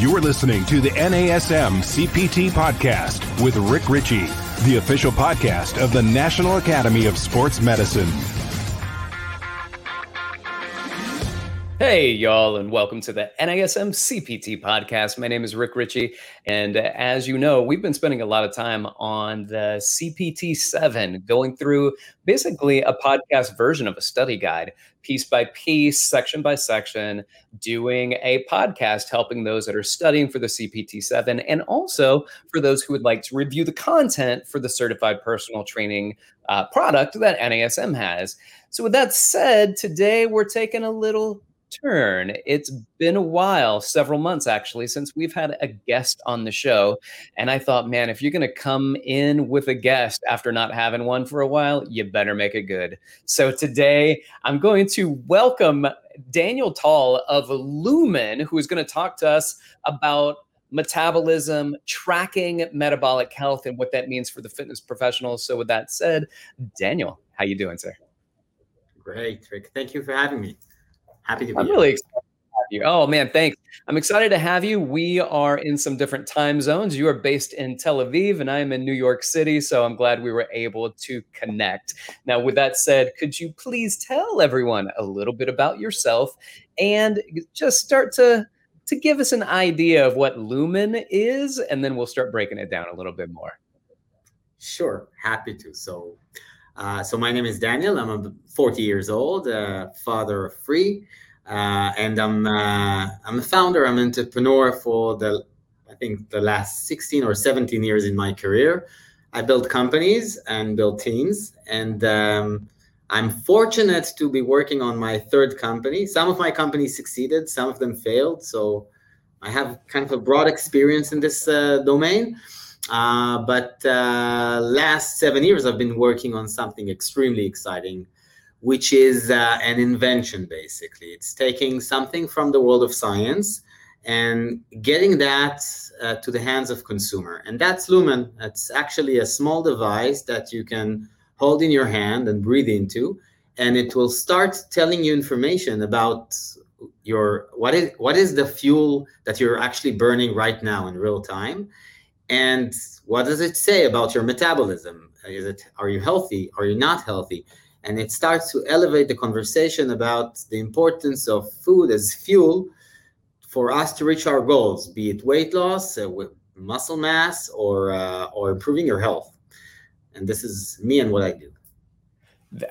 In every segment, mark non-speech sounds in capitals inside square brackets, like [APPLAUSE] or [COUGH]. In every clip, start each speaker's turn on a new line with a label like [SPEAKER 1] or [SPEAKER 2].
[SPEAKER 1] You're listening to the NASM CPT podcast with Rick Richey, the official podcast of the National Academy of Sports Medicine.
[SPEAKER 2] Hey, y'all, and welcome to the NASM CPT podcast. My name is Rick Richey. and as you know, we've been spending a lot of time on the CPT 7, going through basically a podcast version of a study guide, piece by piece, section by section, doing a podcast helping those that are studying for the CPT 7, and also for those who would like to review the content for the certified personal training uh, product that NASM has. So, with that said, today we're taking a little turn. It's been a while, several months actually, since we've had a guest on the show. And I thought, man, if you're going to come in with a guest after not having one for a while, you better make it good. So today I'm going to welcome Daniel Tal of Lumen, who is going to talk to us about metabolism, tracking metabolic health, and what that means for the fitness professionals. So with that said, Daniel, how you doing, sir?
[SPEAKER 3] Great, Rick. Thank you for having me. Happy to be
[SPEAKER 2] I'm
[SPEAKER 3] here.
[SPEAKER 2] really excited to have you. Oh man, thanks. I'm excited to have you. We are in some different time zones. You are based in Tel Aviv and I am in New York City, so I'm glad we were able to connect. Now, with that said, could you please tell everyone a little bit about yourself and just start to to give us an idea of what Lumen is and then we'll start breaking it down a little bit more.
[SPEAKER 3] Sure, happy to. So uh, so my name is Daniel. I'm 40 years old, uh, father of three, uh, and I'm uh, I'm a founder. I'm an entrepreneur for the I think the last 16 or 17 years in my career. I built companies and built teams, and um, I'm fortunate to be working on my third company. Some of my companies succeeded, some of them failed. So I have kind of a broad experience in this uh, domain. Uh, but uh, last seven years, I've been working on something extremely exciting, which is uh, an invention. Basically, it's taking something from the world of science and getting that uh, to the hands of consumer, and that's Lumen. It's actually a small device that you can hold in your hand and breathe into, and it will start telling you information about your what is what is the fuel that you're actually burning right now in real time and what does it say about your metabolism? Is it are you healthy? Are you not healthy? And it starts to elevate the conversation about the importance of food as fuel for us to reach our goals be it weight loss uh, with muscle mass or uh, or improving your health. And this is me and what i do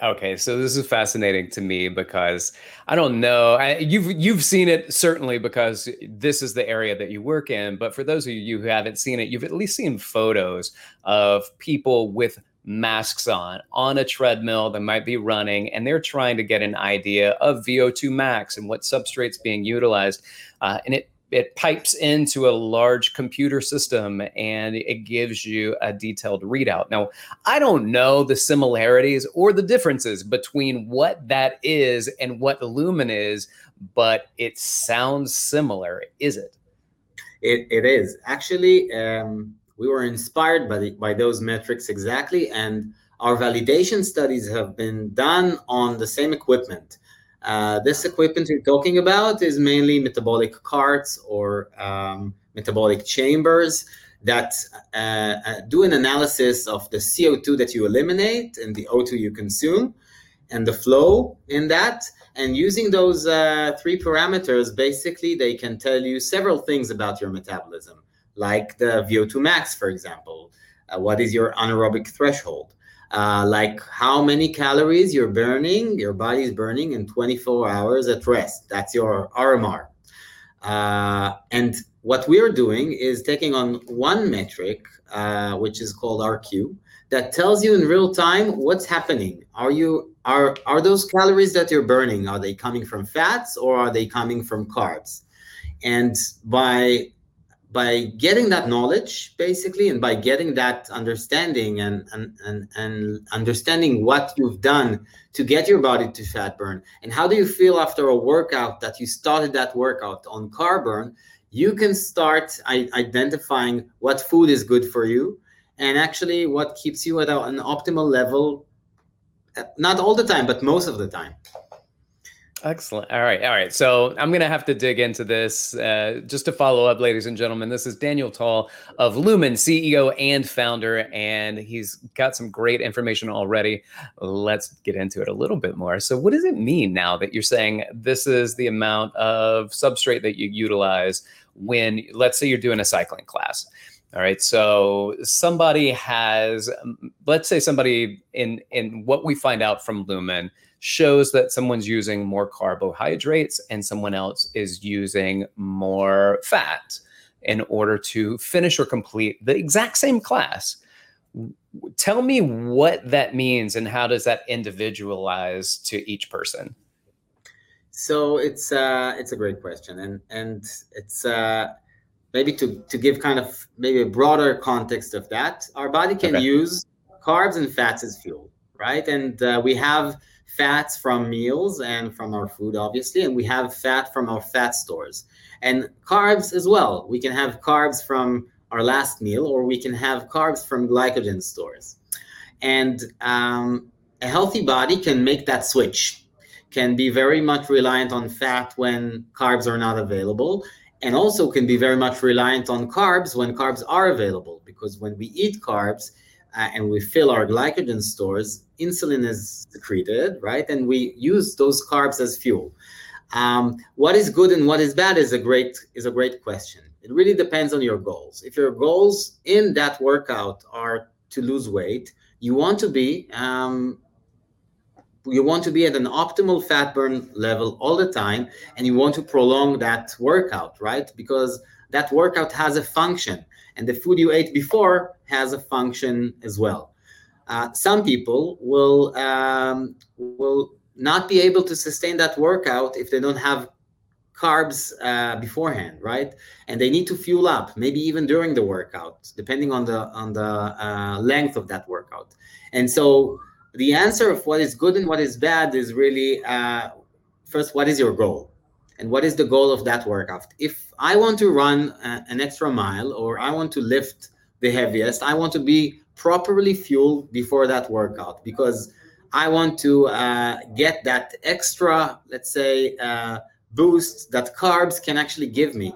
[SPEAKER 2] Okay, so this is fascinating to me because I don't know. I, you've you've seen it certainly because this is the area that you work in. But for those of you who haven't seen it, you've at least seen photos of people with masks on on a treadmill that might be running, and they're trying to get an idea of VO2 max and what substrates being utilized, uh, and it it pipes into a large computer system and it gives you a detailed readout. Now, I don't know the similarities or the differences between what that is and what Lumen is, but it sounds similar, is it?
[SPEAKER 3] It, it is. Actually, um, we were inspired by, the, by those metrics exactly, and our validation studies have been done on the same equipment. Uh, this equipment we're talking about is mainly metabolic carts or um, metabolic chambers that uh, uh do an analysis of the CO2 that you eliminate and the O2 you consume and the flow in that. And using those uh, three parameters, basically, they can tell you several things about your metabolism, like the VO2 max, for example. Uh, what is your anaerobic threshold? Uh, like how many calories you're burning, your body's burning in 24 hours at rest. That's your RMR. Uh, and what we're doing is taking on one metric, uh, which is called RQ, that tells you in real time what's happening. Are you are are those calories that you're burning? Are they coming from fats or are they coming from carbs? And by by getting that knowledge basically and by getting that understanding and, and and and understanding what you've done to get your body to fat burn. And how do you feel after a workout that you started that workout on carb burn you can start identifying what food is good for you and actually what keeps you at an optimal level eh, not all the time but most of the time
[SPEAKER 2] Excellent. All right. All right. So I'm going to have to dig into this uh, just to follow up, ladies and gentlemen. This is Daniel Tal of Lumen, CEO and founder, and he's got some great information already. Let's get into it a little bit more. So, what does it mean now that you're saying this is the amount of substrate that you utilize when, let's say, you're doing a cycling class? All right. So somebody has, let's say somebody in in what we find out from Lumen shows that someone's using more carbohydrates and someone else is using more fat in order to finish or complete the exact same class. Tell me what that means and how does that individualize to each person?
[SPEAKER 3] So it's uh, it's a great question, and and it's uh, maybe to to give kind of maybe a broader context of that. Our body can okay. use carbs and fats as fuel, right? And uh, we have fats from meals and from our food, obviously, and we have fat from our fat stores and carbs as well. We can have carbs from our last meal, or we can have carbs from glycogen stores. And um, a healthy body can make that switch, can be very much reliant on fat when carbs are not available, and also can be very much reliant on carbs when carbs are available. Because when we eat carbs, uh, and we fill our glycogen stores, insulin is secreted, right? And we use those carbs as fuel. Um, what is good and what is bad is a great is a great question. It really depends on your goals. If your goals in that workout are to lose weight, you want to be um, you want to be at an optimal fat burn level all the time, and you want to prolong that workout, right? Because that workout has a function and the food you ate before has a function as well. Uh, some people will um, will not be able to sustain that workout if they don't have carbs uh, beforehand, right? And they need to fuel up, maybe even during the workout, depending on the on the uh, length of that workout. And so the answer of what is good and what is bad is really uh, first, what is your goal? and what is the goal of that workout if i want to run a, an extra mile or i want to lift the heaviest i want to be properly fueled before that workout because i want to uh, get that extra let's say uh, boost that carbs can actually give me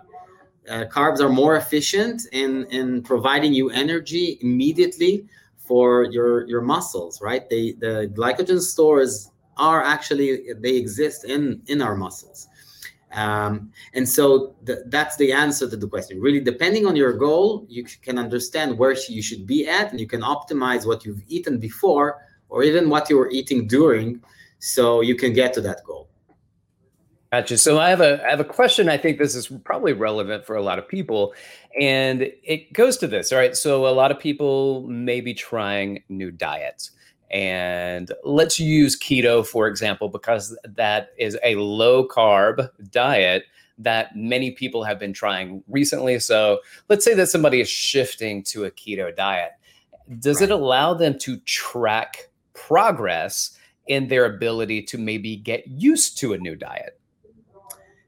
[SPEAKER 3] uh, carbs are more efficient in in providing you energy immediately for your your muscles right they the glycogen stores are actually they exist in in our muscles um, and so th- that's the answer to the question. Really, depending on your goal, you can understand where you should be at, and you can optimize what you've eaten before or even what you were eating during, so you can get to that goal.
[SPEAKER 2] Gotcha. So I have a I have a question. I think this is probably relevant for a lot of people, and it goes to this. All right. So a lot of people may be trying new diets. And let's use keto, for example, because that is a low carb diet that many people have been trying recently. So let's say that somebody is shifting to a keto diet. Does right. it allow them to track progress in their ability to maybe get used to a new diet?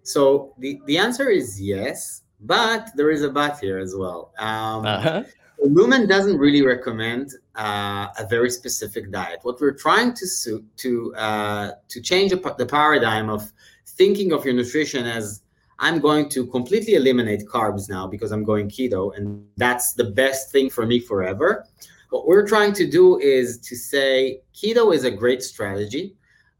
[SPEAKER 3] So the, the answer is yes, but there is a but here as well. Um, uh-huh. Lumen doesn't really recommend uh, a very specific diet. What we're trying to to uh, to change the paradigm of thinking of your nutrition as I'm going to completely eliminate carbs now because I'm going keto, and that's the best thing for me forever. What we're trying to do is to say keto is a great strategy.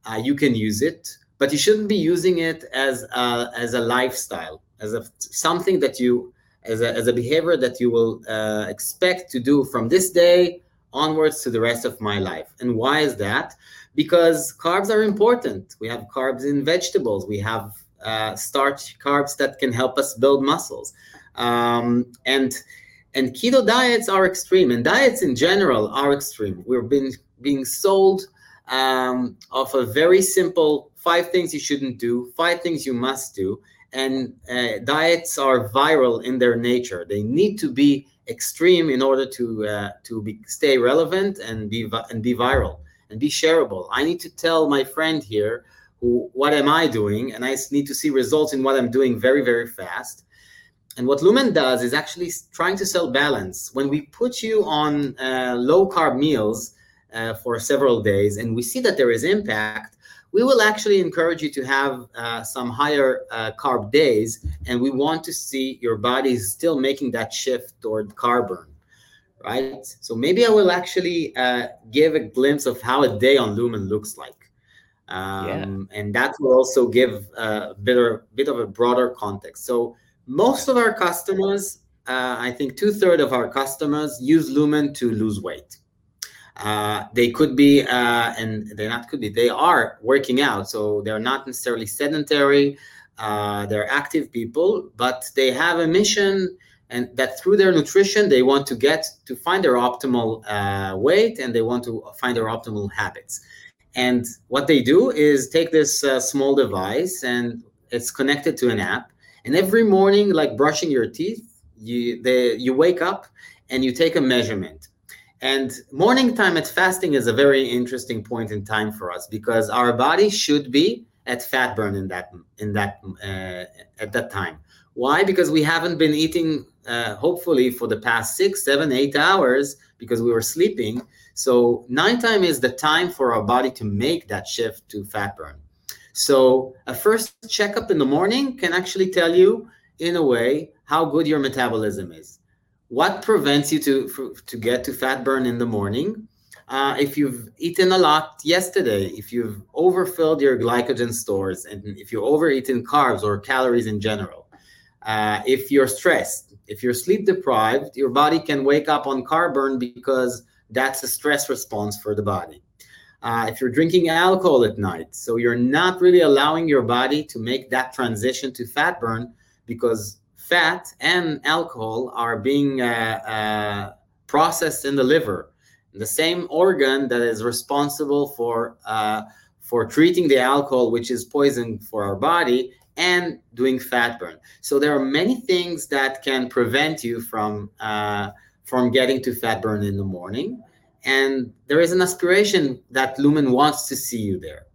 [SPEAKER 3] Uh, you can use it, but you shouldn't be using it as a, as a lifestyle, as a something that you as a, as a behavior that you will uh, expect to do from this day onwards to the rest of my life. And why is that? Because carbs are important. We have carbs in vegetables. We have uh, starch carbs that can help us build muscles. Um, and and keto diets are extreme, and diets in general are extreme. We're being being sold um, of a very simple five things you shouldn't do, five things you must do, and uh, diets are viral in their nature. They need to be extreme in order to uh, to be, stay relevant and be and be viral and be shareable. I need to tell my friend here who what am I doing, and I need to see results in what I'm doing very very fast. And what Lumen does is actually trying to sell balance. When we put you on uh, low carb meals uh, for several days, and we see that there is impact, we will actually encourage you to have uh, some higher uh, carb days, and we want to see your body still making that shift toward carb burn, right? So maybe I will actually uh, give a glimpse of how a day on Lumen looks like. Um, yeah. And that will also give a bit, of, bit of a broader context. So most of our customers, uh, I think two thirds of our customers use Lumen to lose weight. Uh, they could be, uh, and they're not could be, they are working out. So they're not necessarily sedentary. Uh, they're active people, but they have a mission and that through their nutrition, they want to get to find their optimal uh, weight and they want to find their optimal habits. And what they do is take this uh, small device and it's connected to an app. And every morning, like brushing your teeth, you, they, you wake up and you take a measurement and morning time at fasting is a very interesting point in time for us because our body should be at fat burn in that in that uh, at that time. Why? Because we haven't been eating uh, hopefully for the past six, seven, eight hours because we were sleeping. So night time is the time for our body to make that shift to fat burn. So a first checkup in the morning can actually tell you, in a way, how good your metabolism is what prevents you to for, to get to fat burn in the morning? Uh, if you've eaten a lot yesterday if you've overfilled your glycogen stores and if you've overeaten carbs or calories in general uh, if you're stressed if you're sleep deprived your body can wake up on carb burn because that's a stress response for the body. Uh, if you're drinking alcohol at night so you're not really allowing your body to make that transition to fat burn because fat and alcohol are being uh, uh, processed in the liver, the same organ that is responsible for uh, for treating the alcohol, which is poison for our body, and doing fat burn. So there are many things that can prevent you from uh, from getting to fat burn in the morning, and there is an aspiration that Lumen wants to see you there.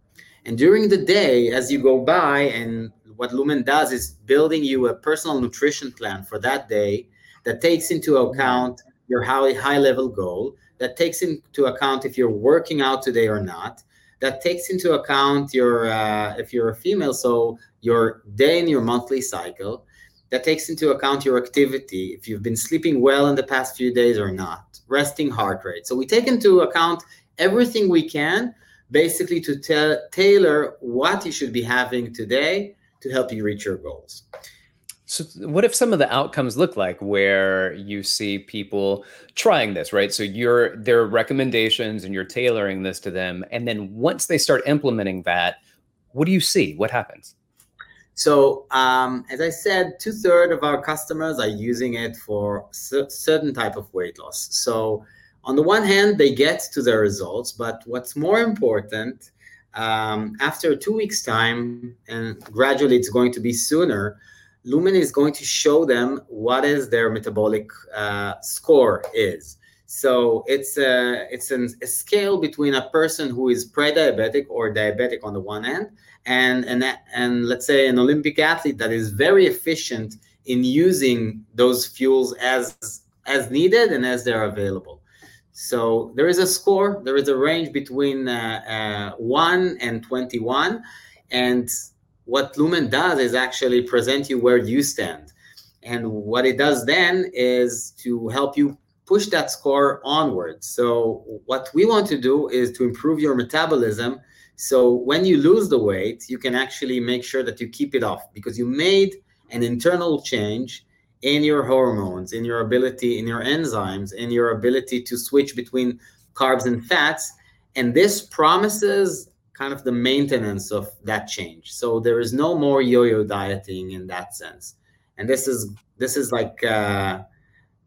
[SPEAKER 3] And during the day, as you go by and what Lumen does is building you a personal nutrition plan for that day that takes into account your high, high level goal, that takes into account if you're working out today or not, that takes into account your, uh, if you're a female, so your day in your monthly cycle, that takes into account your activity, if you've been sleeping well in the past few days or not, resting heart rate. So we take into account everything we can basically to ta- tailor what you should be having today to help you reach your goals.
[SPEAKER 2] So, what if some of the outcomes look like where you see people trying this, right? So, you're their recommendations and you're tailoring this to them. And then once they start implementing that, what do you see? What happens?
[SPEAKER 3] So, um, as I said, two thirds of our customers are using it for c- certain type of weight loss. So, on the one hand, they get to their results, but what's more important um, after two weeks time and gradually it's going to be sooner lumen is going to show them what is their metabolic uh, score is. So it's a it's an, a scale between a person who is pre-diabetic or diabetic on the one end and and and let's say an olympic athlete that is very efficient in using those fuels as as needed and as they're available so there is a score, there is a range between uh, uh, 1 and 21. And what Lumen does is actually present you where you stand. And what it does then is to help you push that score onwards. So what we want to do is to improve your metabolism. So when you lose the weight, you can actually make sure that you keep it off because you made an internal change in your hormones, in your ability, in your enzymes, in your ability to switch between carbs and fats. And this promises kind of the maintenance of that change. So there is no more yo-yo dieting in that sense. And this is this is like uh,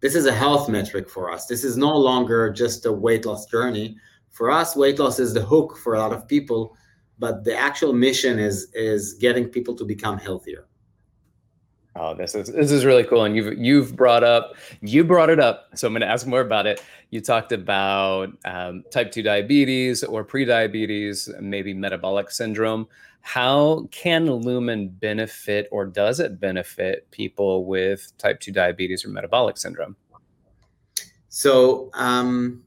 [SPEAKER 3] this is a health metric for us. This is no longer just a weight loss journey. For us, weight loss is the hook for a lot of people, but the actual mission is is getting people to become healthier.
[SPEAKER 2] Oh, this is this is really cool, and you've you've brought up you brought it up, so I'm going to ask more about it. You talked about um, type two diabetes or pre-diabetes, maybe metabolic syndrome. How can Lumen benefit, or does it benefit people with type two diabetes or metabolic syndrome?
[SPEAKER 3] So um,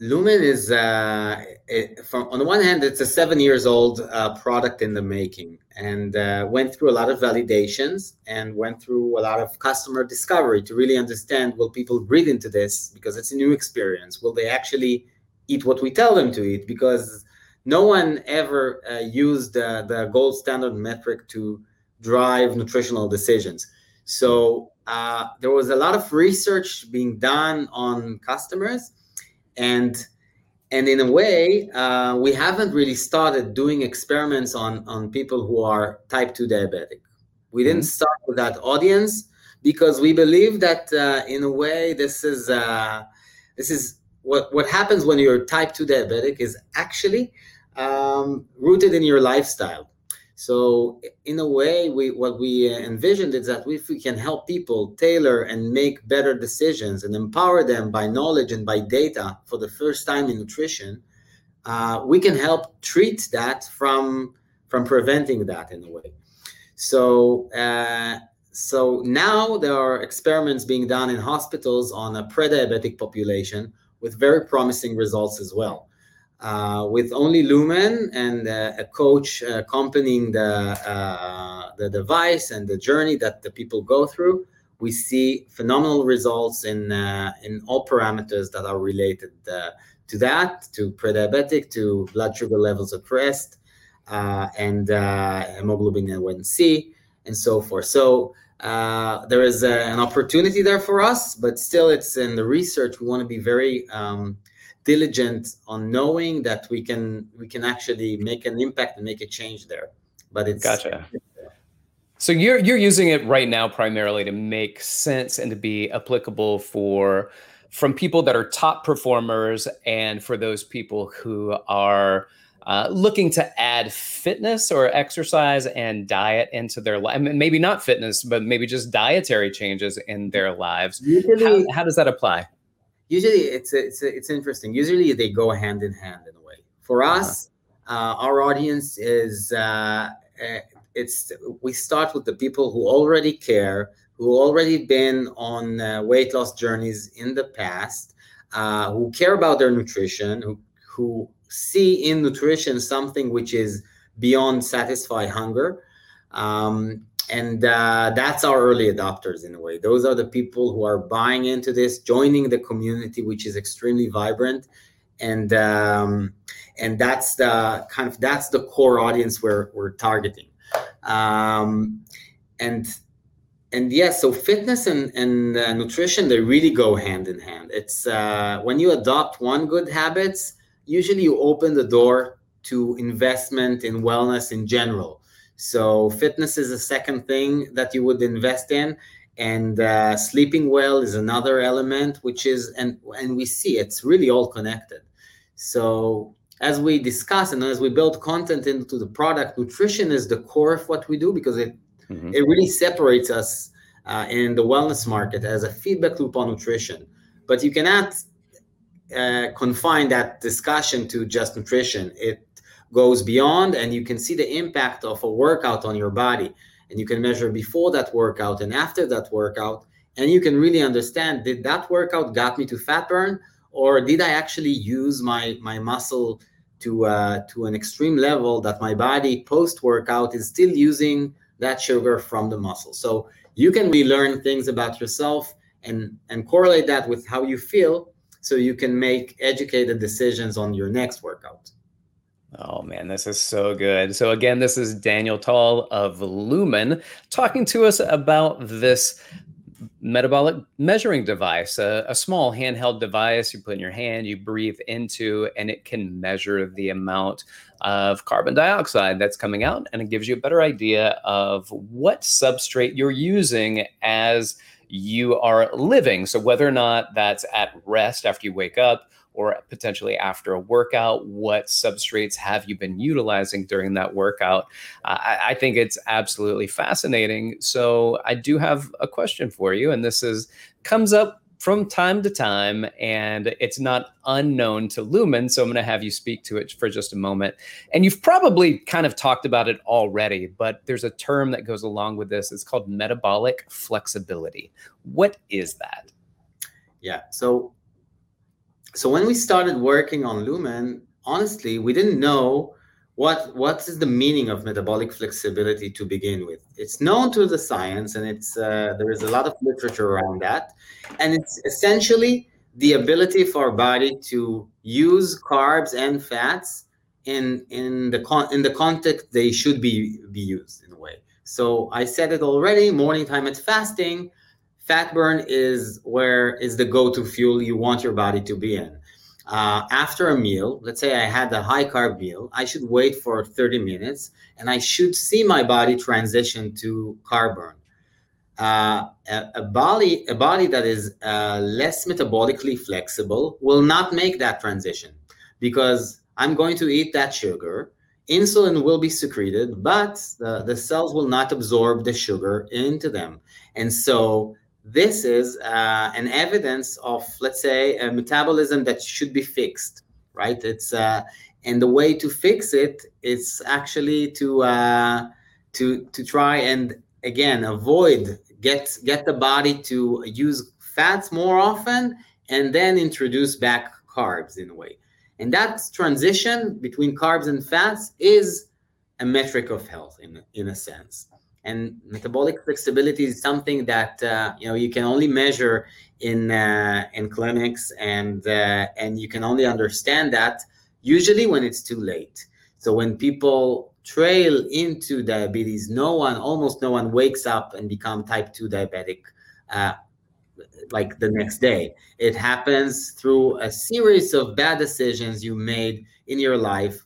[SPEAKER 3] Lumen is, uh, it, from, on the one hand, it's a seven years old uh, product in the making and uh, went through a lot of validations and went through a lot of customer discovery to really understand will people breathe into this because it's a new experience? Will they actually eat what we tell them to eat? Because no one ever uh, used the gold standard metric to drive nutritional decisions. So uh, there was a lot of research being done on customers and and in a way uh, we haven't really started doing experiments on on people who are type 2 diabetic we didn't mm-hmm. start with that audience because we believe that uh, in a way this is uh, this is what what happens when you're type 2 diabetic is actually um, rooted in your lifestyle so in a way, we what we envisioned is that if we can help people tailor and make better decisions and empower them by knowledge and by data for the first time in nutrition, uh, we can help treat that from from preventing that in a way. So uh, so now there are experiments being done in hospitals on a pre-diabetic population with very promising results as well uh, with only Lumen and uh, a coach uh, accompanying the uh, the device and the journey that the people go through, we see phenomenal results in uh, in all parameters that are related uh, to that, to pre-diabetic, to blood sugar levels at rest, and hemoglobin A1C, and so forth. So. there is a, an opportunity there for us, but still, it's in the research. We want to be very um, diligent on knowing that we can we can actually make an impact and make a change there but it's
[SPEAKER 2] gotcha so you're you're using it right now primarily to make sense and to be applicable for from people that are top performers and for those people who are uh, looking to add fitness or exercise and diet into their life. I mean, maybe not fitness, but maybe just dietary changes in their lives. Usually, how, how does that apply?
[SPEAKER 3] Usually it's it's it's interesting. Usually they go hand in hand in a way. For uh-huh. us, uh, our audience is uh, eh, it's we start with the people who already care, who already been on uh, weight loss journeys in the past, uh, who care about their nutrition, who who see in nutrition something which is beyond satisfy hunger. Um, and uh, that's our early adopters in a way. Those are the people who are buying into this joining the community which is extremely vibrant. And um, and that's the kind of that's the core audience we're we're targeting. Um, and and yes so fitness and, and uh, nutrition they really go hand in hand. It's uh, when you adopt one good habits usually you open the door to investment in wellness in general so fitness is a second thing that you would invest in, and uh, sleeping well is another element, which is and and we see it's really all connected. So as we discuss and as we build content into the product, nutrition is the core of what we do because it mm-hmm. it really separates us uh, in the wellness market as a feedback loop on nutrition. But you cannot uh, confine that discussion to just nutrition. It goes beyond and you can see the impact of a workout on your body. And you can measure before that workout and after that workout. And you can really understand did that workout got me to fat burn? Or did i actually use my my muscle to uh, to an extreme level that my body post workout is still using that sugar from the muscle? So you can really learn things about yourself and and correlate that with how you feel so you can make educated decisions on your next workout
[SPEAKER 2] Oh man, this is so good. So again, this is Daniel Tal of Lumen talking to us about this metabolic measuring device, a, a, small handheld device you put in your hand, you breathe into, and it can measure the amount of carbon dioxide that's coming out, and it gives you a better idea of what substrate you're using as you are living. So whether or not that's at rest after you wake up or potentially after a workout? What substrates have you been utilizing during that workout? Uh, I, I, think it's absolutely fascinating. So I do have a question for you, and this is comes up from time to time, and it's not unknown to Lumen. So I'm going to have you speak to it for just a moment. And you've probably kind of talked about it already, but there's a term that goes along with this. It's called metabolic flexibility. What is that?
[SPEAKER 3] Yeah. So so when we started working on Lumen, honestly, we didn't know what what is the meaning of metabolic flexibility to begin with. It's known to the science, and it's uh, there is a lot of literature around that, and it's essentially the ability for our body to use carbs and fats in in the con- in the context they should be be used in a way. So I said it already. Morning time at fasting, fat burn is where is the go-to fuel you want your body to be in. Uh, after a meal, let's say I had a high carb meal, I should wait for 30 minutes and I should see my body transition to carb burn. Uh, a, a, body a body that is uh, less metabolically flexible will not make that transition because I'm going to eat that sugar. Insulin will be secreted, but the, the cells will not absorb the sugar into them. And so this is uh, an evidence of, let's say, a metabolism that should be fixed, right? It's uh, and the way to fix it is actually to uh, to to try and again avoid get get the body to use fats more often and then introduce back carbs in a way. And that transition between carbs and fats is a metric of health in, in a sense. And metabolic flexibility is something that uh, you know you can only measure in uh, in clinics, and uh, and you can only understand that usually when it's too late. So when people trail into diabetes, no one, almost no one, wakes up and become type two diabetic uh, like the next day. It happens through a series of bad decisions you made in your life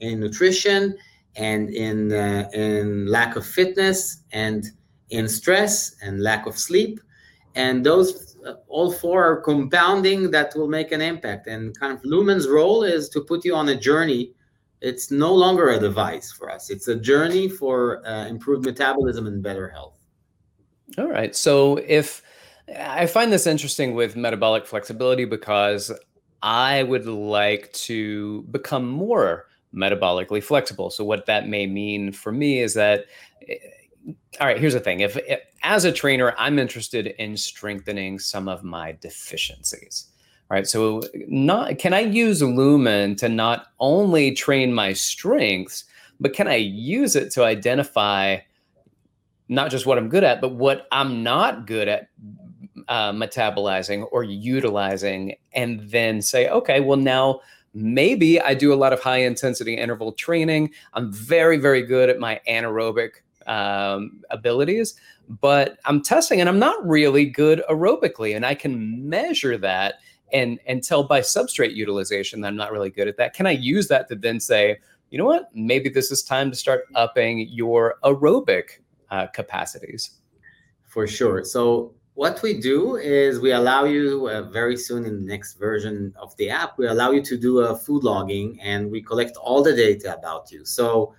[SPEAKER 3] in nutrition and in uh, in lack of fitness and in stress and lack of sleep. And those uh, all four are compounding that will make an impact. And kind of lumen's role is to put you on a journey. It's no longer a device for us. It's a journey for uh, improved metabolism and better health.
[SPEAKER 2] All right. So if I find this interesting with metabolic flexibility because I would like to become more metabolically flexible. So, what that may mean for me is that, eh, all right, here's the thing if, if as a trainer, I'm interested in strengthening some of my deficiencies. All right, so not can I use Lumen to not only train my strengths, but can I use it to identify not just what I'm good at, but what I'm not good at uh, metabolizing or utilizing, and then say, okay, well, now maybe I do a lot of high intensity interval training. I'm very, very good at my anaerobic um, abilities, but I'm testing and I'm not really good aerobically. And I can measure that and, and tell by substrate utilization that I'm not really good at that. Can I use that to then say, you know what, maybe this is time to start upping your aerobic uh, capacities?
[SPEAKER 3] For sure. So what we do is we allow you uh, very soon in the next version of the app we allow you to do a food logging and we collect all the data about you. So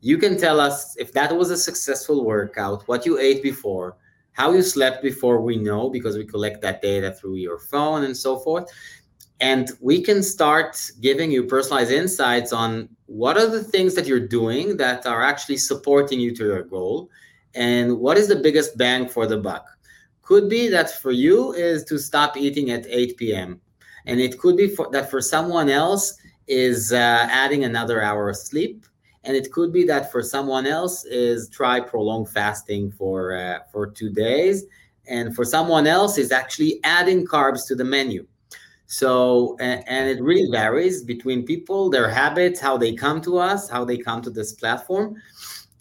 [SPEAKER 3] you can tell us if that was a successful workout what you ate before how you slept before we know because we collect that data through your phone and so forth. And we can start giving you personalized insights on what are the things that you're doing that are actually supporting you to your goal and what is the biggest bang for the buck could be that for you is to stop eating at 8 p.m. And it could be for, that for someone else is uh, adding another hour of sleep. And it could be that for someone else is try prolonged fasting for uh, for two days. And for someone else is actually adding carbs to the menu. So, and, and it really varies between people, their habits, how they come to us, how they come to this platform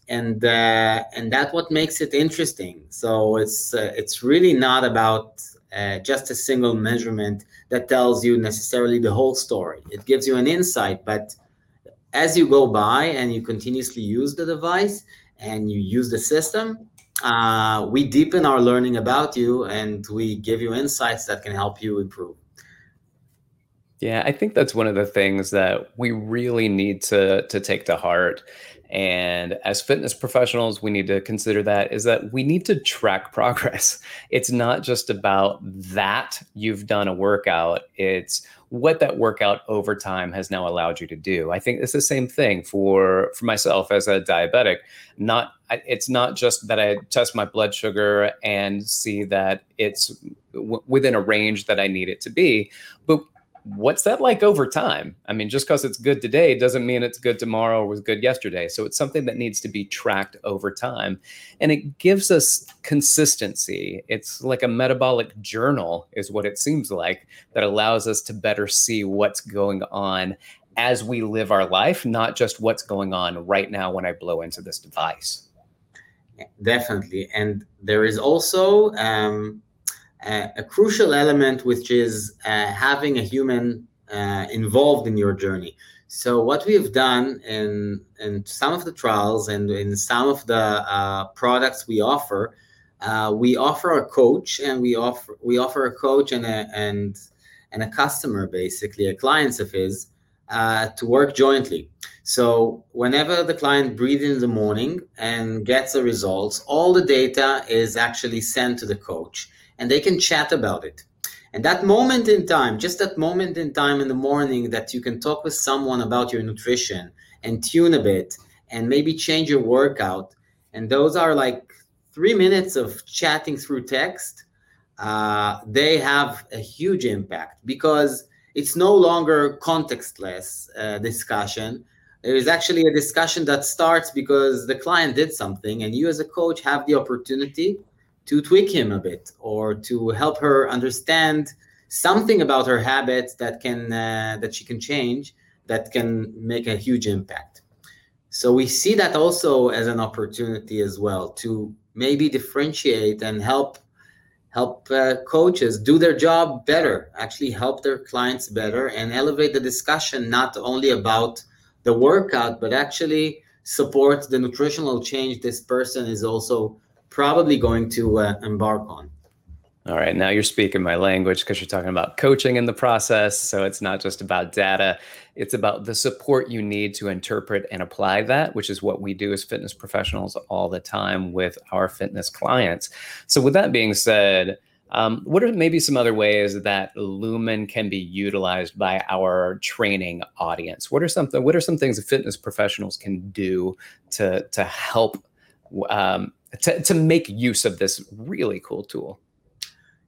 [SPEAKER 3] and uh, and that's what makes it interesting. So it's uh, it's really not about uh, just a single measurement that tells you necessarily the whole story. It gives you an insight, but as you go by and you continuously use the device and you use the system, uh, we deepen our learning about you and we give you insights that can help you improve.
[SPEAKER 2] Yeah, I think that's one of the things that we really need to to take to heart and as fitness professionals, we need to consider that is that we need to track [LAUGHS] progress. It's not just about that you've done a workout, it's what that workout over time has now allowed you to do. I think it's the same thing for for myself as a diabetic. Not it's not just that I test my blood sugar and see that it's w- within a range that I need it to be, but what's that like over time? I mean, just because it's good today doesn't mean it's good tomorrow or was good yesterday. So it's something that needs to be tracked over time. And it gives us consistency. It's like a metabolic journal, is what it seems like, that allows us to better see what's going on as we live our life, not just what's going on right now when I blow into this device.
[SPEAKER 3] Definitely. And there is also um, a, crucial element, which is uh, having a human uh, involved in your journey. So, what we have done in, in some of the trials and in some of the uh, products we offer, uh, we offer a coach and we offer we offer a coach and a, and and a customer basically a client of his uh, to work jointly. So whenever the client breathes in the morning and gets the results, all the data is actually sent to the coach and they can chat about it. And that moment in time, just that moment in time in the morning that you can talk with someone about your nutrition and tune a bit and maybe change your workout. And those are like three minutes of chatting through text. Uh, they have a huge impact because it's no longer contextless uh, discussion. There is actually a discussion that starts because the client did something, and you as a coach have the opportunity to tweak him a bit or to help her understand something about her habits that can uh, that she can change that can make a huge impact. So we see that also as an opportunity as well to maybe differentiate and help help uh, coaches do their job better, actually help their clients better, and elevate the discussion not only about the workout, but actually support the nutritional change this person is also probably going to uh, embark on.
[SPEAKER 2] All right, now you're speaking my language because you're talking about coaching in the process. So it's not just about data, it's about the support you need to interpret and apply that, which is what we do as fitness professionals all the time with our fitness clients. So, with that being said, um, what are maybe some other ways that Lumen can be utilized by our training audience? What are something? What are some things that fitness professionals can do to to help um, to to make use of this really cool tool?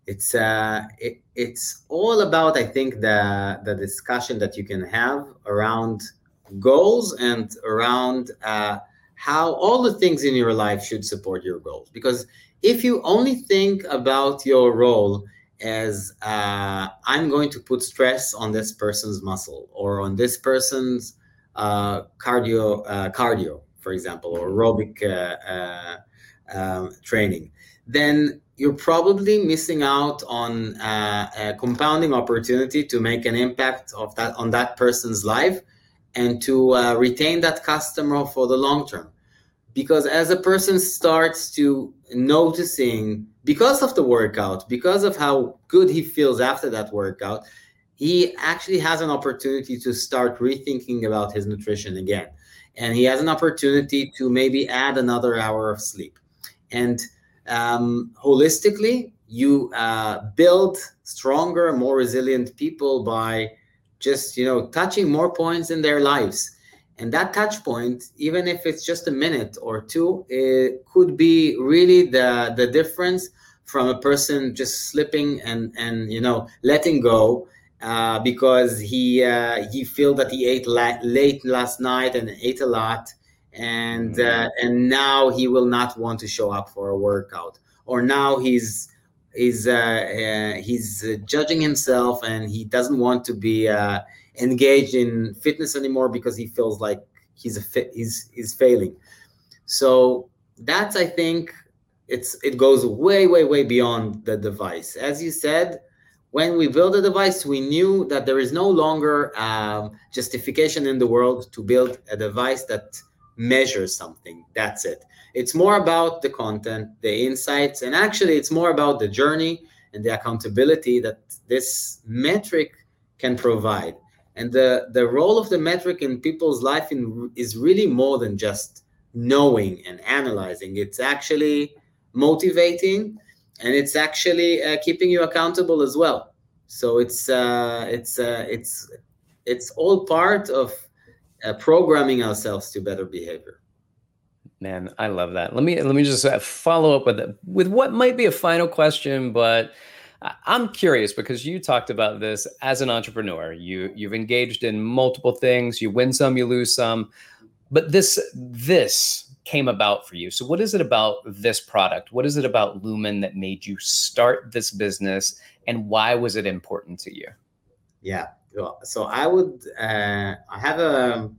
[SPEAKER 3] it's uh, it, it's all about I think the the discussion that you can have around goals and around uh, how all the things in your life should support your goals. Because if you only think about your role as uh, I'm going to put stress on this person's muscle or on this person's uh, cardio uh, cardio, for example, or aerobic um, training, then you're probably missing out on uh, a compounding opportunity to make an impact of that on that person's life and to uh, retain that customer for the long term. Because as a person starts to noticing because of the workout because of how good he feels after that workout he actually has an opportunity to start rethinking about his nutrition again. And he has an opportunity to maybe add another hour of sleep and um, holistically, you uh, build stronger, more resilient people by just you know touching more points in their lives. And that touch point, even if it's just a minute or two, it could be really the the difference from a person just slipping and and you know letting go uh, because he uh, he feel that he ate la- late last night and ate a lot and mm-hmm. uh, and now he will not want to show up for a workout. Or now he's he's uh, uh, he's uh, judging himself and he doesn't want to be uh, engaged in fitness anymore because he feels like he's a fit, he's he's failing. So that's i think it's it goes way way way beyond the device. As you said when we built the device we knew that there is no longer um, justification in the world to build a device that measure something. That's it. It's more about the content, the insights, and actually, it's more about the journey and the accountability that this metric can provide. And the, the role of the metric in people's life in, is really more than just knowing and analyzing. It's actually motivating and it's actually uh, keeping you accountable as well. So it's uh, it's uh, it's it's all part of uh, programming ourselves to better behavior.
[SPEAKER 2] Man, I love that. Let me let me just uh, follow up with with what might be a final question, but I'm curious because you talked about this as an entrepreneur. You you've engaged in multiple things. You win some, you lose some, but this this came about for you. So what is it about this product? What is it about Lumen that made you start this business, and why was it important to you?
[SPEAKER 3] Yeah. So I would uh, I have a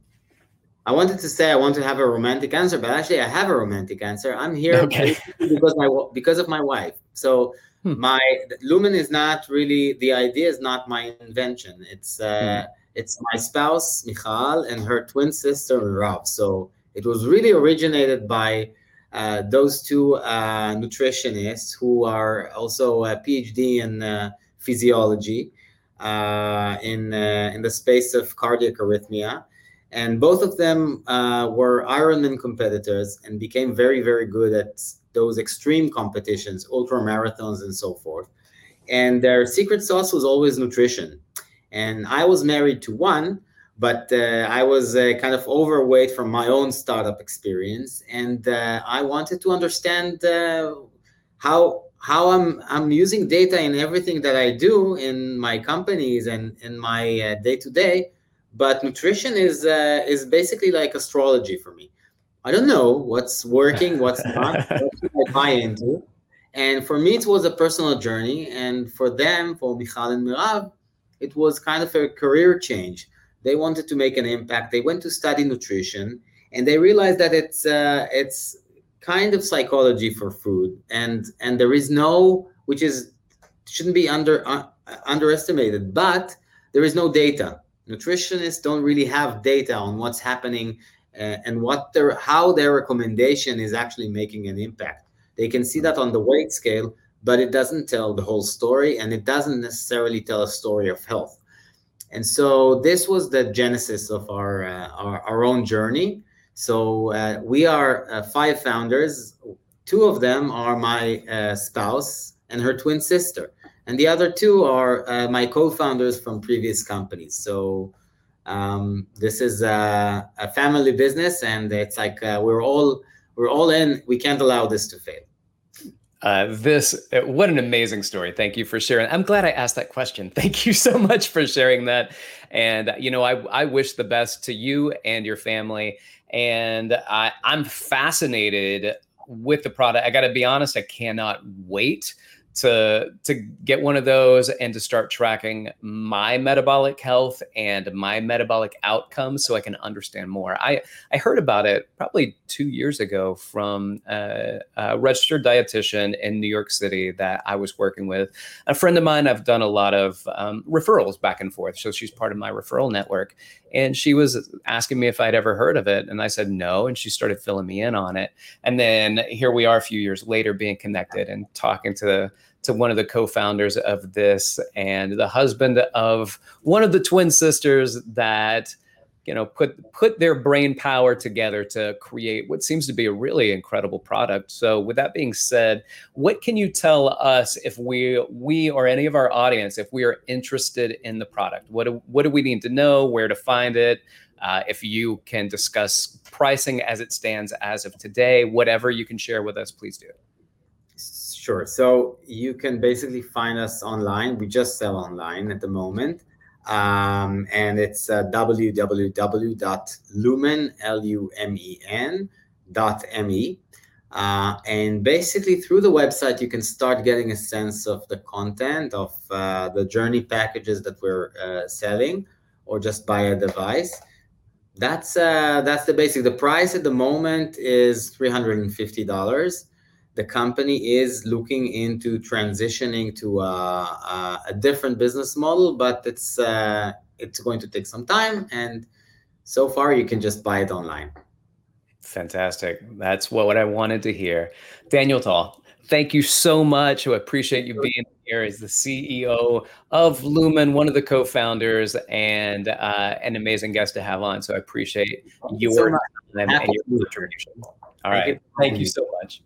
[SPEAKER 3] I wanted to say I want to have a romantic answer, but actually I have a romantic answer. I'm here okay. because my because of my wife. So hmm. my Lumen is not really the idea is not my invention. It's uh, hmm. it's my spouse Michal and her twin sister Merav. So it was really originated by uh, those two uh, nutritionists who are also a PhD in uh, physiology uh, in uh, in the space of cardiac arrhythmia and both of them uh, were Ironman competitors and became very, very good at those extreme competitions, ultra marathons, and so forth. And their secret sauce was always nutrition. And I was married to one, but uh, I was uh, kind of overweight from my own startup experience, and uh, I wanted to understand uh, how how I'm I'm using data in everything that I do in my companies and in my day to day but nutrition is uh, is basically like astrology for me. I don't know what's working, what's [LAUGHS] not, what I buy into. And for me, it was a personal journey. And for them, for Michal and Merav, it was kind of a career change. They wanted to make an impact. They went to study nutrition, and they realized that it's uh, it's kind of psychology for food, and and there is no, which is shouldn't be under uh, underestimated, but there is no data. Nutritionists don't really have data on what's happening uh, and what their how their recommendation is actually making an impact. They can see that on the weight scale but it doesn't tell the whole story and it doesn't necessarily tell a story of health. And so this was the genesis of our uh, our, our, own journey so uh, we are uh, five founders two of them are my uh, spouse and her twin sister and the other two are uh, my co-founders from previous companies. So um, this is a, a, family business, and it's like uh, we're all we're all in. We can't allow this to fail.
[SPEAKER 2] Uh, this uh, what an amazing story. Thank you for sharing. I'm glad i asked that question. [LAUGHS] Thank you so much for sharing that. And you know i, I wish the best to you and your family. And I, i'm fascinated with the product. I gotta be honest i cannot wait to to get one of those and to start tracking my metabolic health and my metabolic outcomes so I can understand more. I I heard about it probably 2 years ago from a, a registered dietitian in New York City that I was working with. A friend of mine I've done a lot of um, referrals back and forth so she's part of my referral network and she was asking me if I'd ever heard of it and I said no and she started filling me in on it. And then here we are a few years later being connected and talking to to one of the co-founders of this and the husband of one of the twin sisters that you know put put their brain power together to create what seems to be a really incredible product. So with that being said what can you tell us if we we or any of our audience if we are interested in the product? What do, what do we need to know? Where to find it? Uh, if you can discuss pricing as it stands as of today whatever you can share with us please do
[SPEAKER 3] Sure. So you can basically find us online. We just sell online at the moment. Um, and it's uh, www.lumen, L-U-M-E-N, dot M-E. Uh, and basically through the website, you can start getting a sense of the content of uh, the journey packages that we're uh, selling or just buy a device. That's, uh, that's the basic. The price at the moment is $350 the company is looking into transitioning to a, a different business model, but it's uh, it's going to take some time. And so far, you can just buy it online.
[SPEAKER 2] Fantastic. That's what, what I wanted to hear. Daniel Tal, thank you so much. I appreciate you being here as the CEO of Lumen, one of the co-founders, and uh, an amazing guest to have on. So I appreciate your time and your contribution. All right. Thank you so much.